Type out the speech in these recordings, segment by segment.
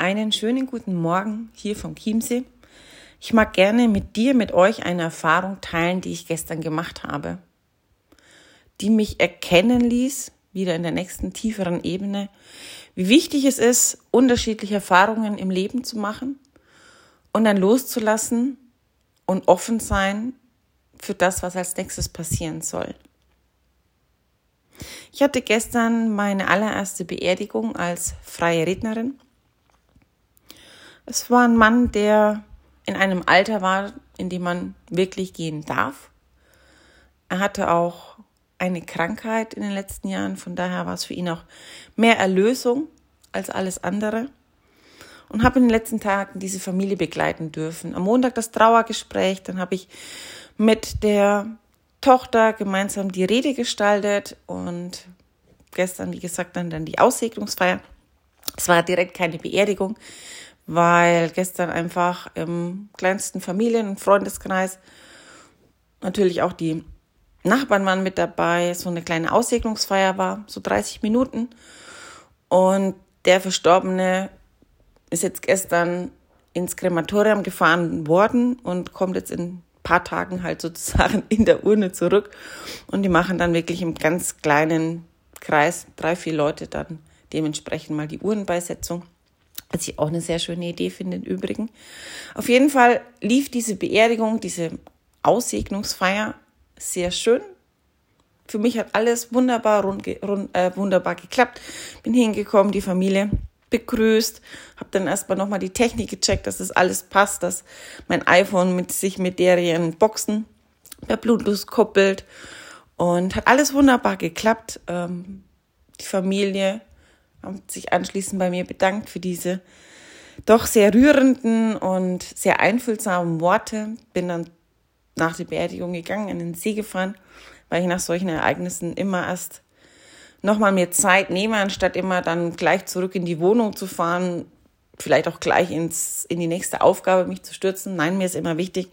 Einen schönen guten Morgen hier vom Chiemsee. Ich mag gerne mit dir, mit euch eine Erfahrung teilen, die ich gestern gemacht habe, die mich erkennen ließ, wieder in der nächsten tieferen Ebene, wie wichtig es ist, unterschiedliche Erfahrungen im Leben zu machen und dann loszulassen und offen sein für das, was als nächstes passieren soll. Ich hatte gestern meine allererste Beerdigung als freie Rednerin es war ein Mann, der in einem Alter war, in dem man wirklich gehen darf. Er hatte auch eine Krankheit in den letzten Jahren, von daher war es für ihn auch mehr Erlösung als alles andere. Und habe in den letzten Tagen diese Familie begleiten dürfen. Am Montag das Trauergespräch, dann habe ich mit der Tochter gemeinsam die Rede gestaltet und gestern, wie gesagt, dann, dann die Aussegnungsfeier. Es war direkt keine Beerdigung weil gestern einfach im kleinsten Familien- und Freundeskreis natürlich auch die Nachbarn waren mit dabei, so eine kleine Aussegnungsfeier war, so 30 Minuten. Und der Verstorbene ist jetzt gestern ins Krematorium gefahren worden und kommt jetzt in ein paar Tagen halt sozusagen in der Urne zurück. Und die machen dann wirklich im ganz kleinen Kreis, drei, vier Leute dann dementsprechend mal die Urnenbeisetzung. Was ich auch eine sehr schöne Idee finde im Übrigen. Auf jeden Fall lief diese Beerdigung, diese Aussegnungsfeier sehr schön. Für mich hat alles wunderbar, rund, rund, äh, wunderbar geklappt. Bin hingekommen, die Familie begrüßt, habe dann erstmal nochmal die Technik gecheckt, dass das alles passt, dass mein iPhone mit sich mit deren Boxen per Bluetooth koppelt und hat alles wunderbar geklappt. Ähm, die Familie haben sich anschließend bei mir bedankt für diese doch sehr rührenden und sehr einfühlsamen Worte. Bin dann nach der Beerdigung gegangen, in den See gefahren, weil ich nach solchen Ereignissen immer erst nochmal mir Zeit nehme, anstatt immer dann gleich zurück in die Wohnung zu fahren, vielleicht auch gleich ins, in die nächste Aufgabe mich zu stürzen. Nein, mir ist immer wichtig,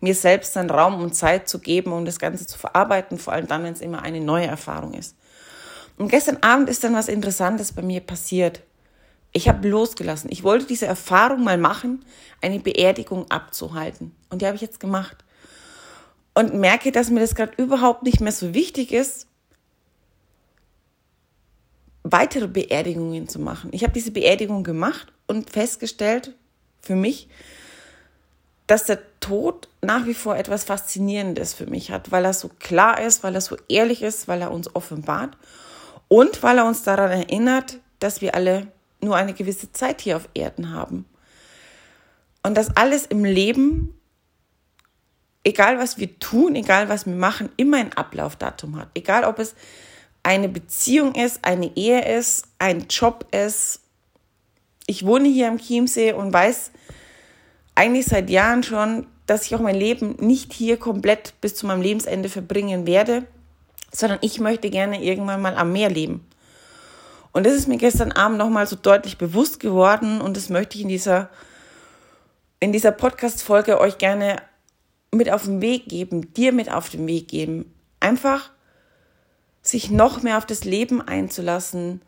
mir selbst dann Raum und Zeit zu geben, um das Ganze zu verarbeiten, vor allem dann, wenn es immer eine neue Erfahrung ist. Und gestern Abend ist dann was Interessantes bei mir passiert. Ich habe losgelassen. Ich wollte diese Erfahrung mal machen, eine Beerdigung abzuhalten. Und die habe ich jetzt gemacht. Und merke, dass mir das gerade überhaupt nicht mehr so wichtig ist, weitere Beerdigungen zu machen. Ich habe diese Beerdigung gemacht und festgestellt für mich, dass der Tod nach wie vor etwas Faszinierendes für mich hat, weil er so klar ist, weil er so ehrlich ist, weil er uns offenbart und weil er uns daran erinnert, dass wir alle nur eine gewisse Zeit hier auf Erden haben. Und dass alles im Leben, egal was wir tun, egal was wir machen, immer ein Ablaufdatum hat. Egal ob es eine Beziehung ist, eine Ehe ist, ein Job ist. Ich wohne hier am Chiemsee und weiß eigentlich seit Jahren schon, dass ich auch mein Leben nicht hier komplett bis zu meinem Lebensende verbringen werde, sondern ich möchte gerne irgendwann mal am Meer leben. Und das ist mir gestern Abend nochmal so deutlich bewusst geworden und das möchte ich in dieser, in dieser Podcast-Folge euch gerne mit auf den Weg geben, dir mit auf den Weg geben. Einfach sich noch mehr auf das Leben einzulassen,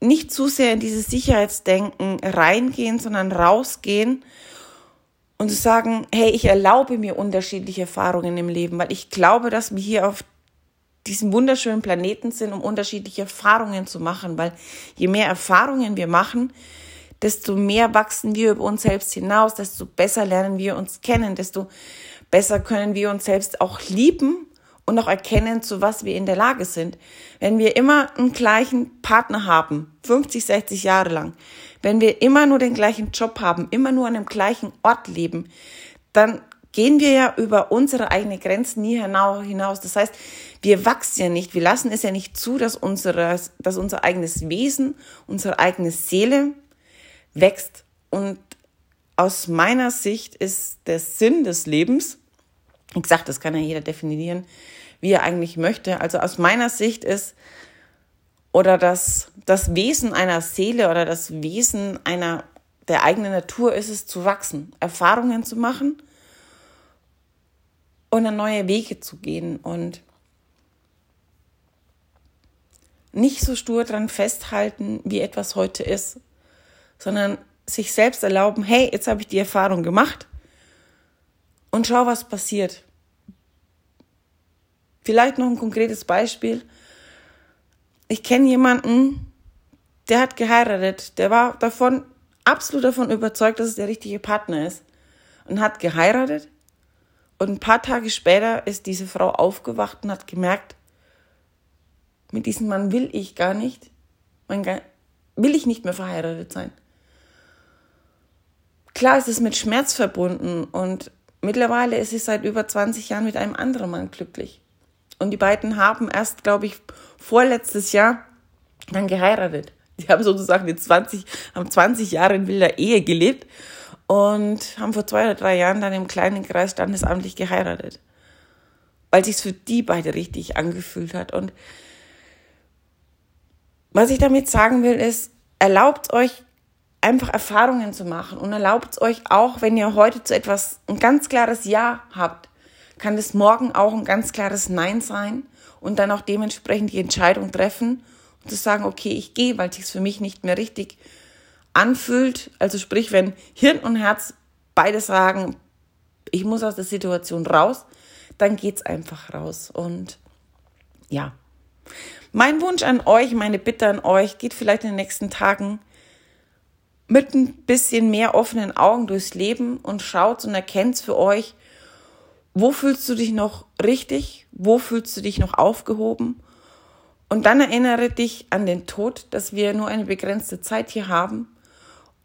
nicht zu sehr in dieses Sicherheitsdenken reingehen, sondern rausgehen und zu sagen, hey, ich erlaube mir unterschiedliche Erfahrungen im Leben, weil ich glaube, dass wir hier auf diesem wunderschönen Planeten sind, um unterschiedliche Erfahrungen zu machen, weil je mehr Erfahrungen wir machen, desto mehr wachsen wir über uns selbst hinaus, desto besser lernen wir uns kennen, desto besser können wir uns selbst auch lieben und auch erkennen, zu was wir in der Lage sind. Wenn wir immer einen gleichen Partner haben, 50, 60 Jahre lang, wenn wir immer nur den gleichen Job haben, immer nur an dem gleichen Ort leben, dann gehen wir ja über unsere eigenen Grenzen nie hinaus. Das heißt, wir wachsen ja nicht, wir lassen es ja nicht zu, dass, unsere, dass unser eigenes Wesen, unsere eigene Seele wächst. Und aus meiner Sicht ist der Sinn des Lebens, wie gesagt, das kann ja jeder definieren, wie er eigentlich möchte. Also aus meiner Sicht ist, oder das, das Wesen einer Seele oder das Wesen einer der eigenen Natur ist es zu wachsen, Erfahrungen zu machen und an neue Wege zu gehen und nicht so stur dran festhalten, wie etwas heute ist, sondern sich selbst erlauben, hey, jetzt habe ich die Erfahrung gemacht und schau, was passiert. Vielleicht noch ein konkretes Beispiel. Ich kenne jemanden, der hat geheiratet, der war davon absolut davon überzeugt, dass es der richtige Partner ist und hat geheiratet. Und ein paar Tage später ist diese Frau aufgewacht und hat gemerkt, mit diesem Mann will ich gar nicht, will ich nicht mehr verheiratet sein. Klar ist es mit Schmerz verbunden und mittlerweile ist sie seit über 20 Jahren mit einem anderen Mann glücklich. Und die beiden haben erst, glaube ich, vorletztes Jahr dann geheiratet. Die haben sozusagen die 20, haben 20 Jahre in wilder Ehe gelebt und haben vor zwei oder drei Jahren dann im kleinen Kreis standesamtlich geheiratet. Weil sich's für die beide richtig angefühlt hat. Und was ich damit sagen will, ist, erlaubt euch einfach Erfahrungen zu machen und erlaubt euch auch, wenn ihr heute zu etwas ein ganz klares Ja habt, kann es morgen auch ein ganz klares Nein sein und dann auch dementsprechend die Entscheidung treffen und zu sagen, okay, ich gehe, weil sich für mich nicht mehr richtig anfühlt. Also sprich, wenn Hirn und Herz beide sagen, ich muss aus der Situation raus, dann geht's einfach raus. Und ja, mein Wunsch an euch, meine Bitte an euch, geht vielleicht in den nächsten Tagen mit ein bisschen mehr offenen Augen durchs Leben und schaut und erkennt für euch, wo fühlst du dich noch richtig, wo fühlst du dich noch aufgehoben. Und dann erinnere dich an den Tod, dass wir nur eine begrenzte Zeit hier haben.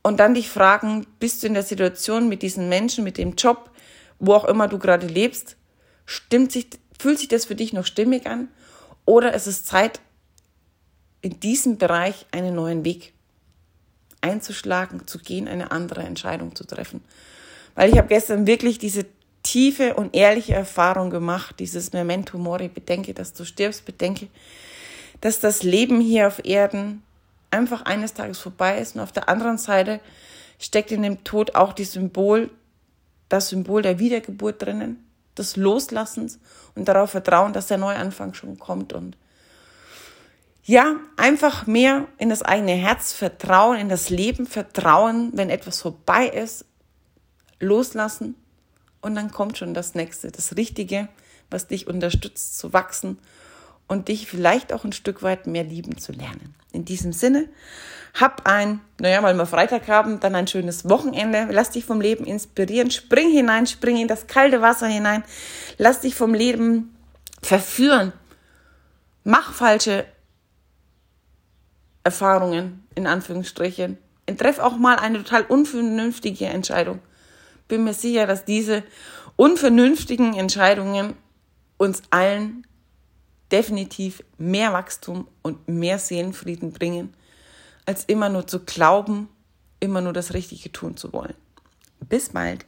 Und dann dich fragen, bist du in der Situation mit diesen Menschen, mit dem Job, wo auch immer du gerade lebst, stimmt sich, fühlt sich das für dich noch stimmig an? Oder ist es Zeit, in diesem Bereich einen neuen Weg einzuschlagen, zu gehen, eine andere Entscheidung zu treffen? Weil ich habe gestern wirklich diese tiefe und ehrliche Erfahrung gemacht, dieses Memento Mori, bedenke, dass du stirbst, bedenke, dass das Leben hier auf Erden einfach eines Tages vorbei ist und auf der anderen Seite steckt in dem Tod auch die Symbol, das Symbol der Wiedergeburt drinnen, des Loslassens und darauf vertrauen, dass der Neuanfang schon kommt und ja, einfach mehr in das eigene Herz vertrauen, in das Leben vertrauen, wenn etwas vorbei ist, loslassen und dann kommt schon das nächste, das Richtige, was dich unterstützt zu wachsen und dich vielleicht auch ein Stück weit mehr lieben zu lernen. In diesem Sinne, hab ein, naja, weil wir Freitag haben, dann ein schönes Wochenende. Lass dich vom Leben inspirieren. Spring hinein, spring in das kalte Wasser hinein. Lass dich vom Leben verführen. Mach falsche Erfahrungen, in Anführungsstrichen. Und treff auch mal eine total unvernünftige Entscheidung bin mir sicher, dass diese unvernünftigen Entscheidungen uns allen definitiv mehr Wachstum und mehr Seelenfrieden bringen, als immer nur zu glauben, immer nur das Richtige tun zu wollen. Bis bald.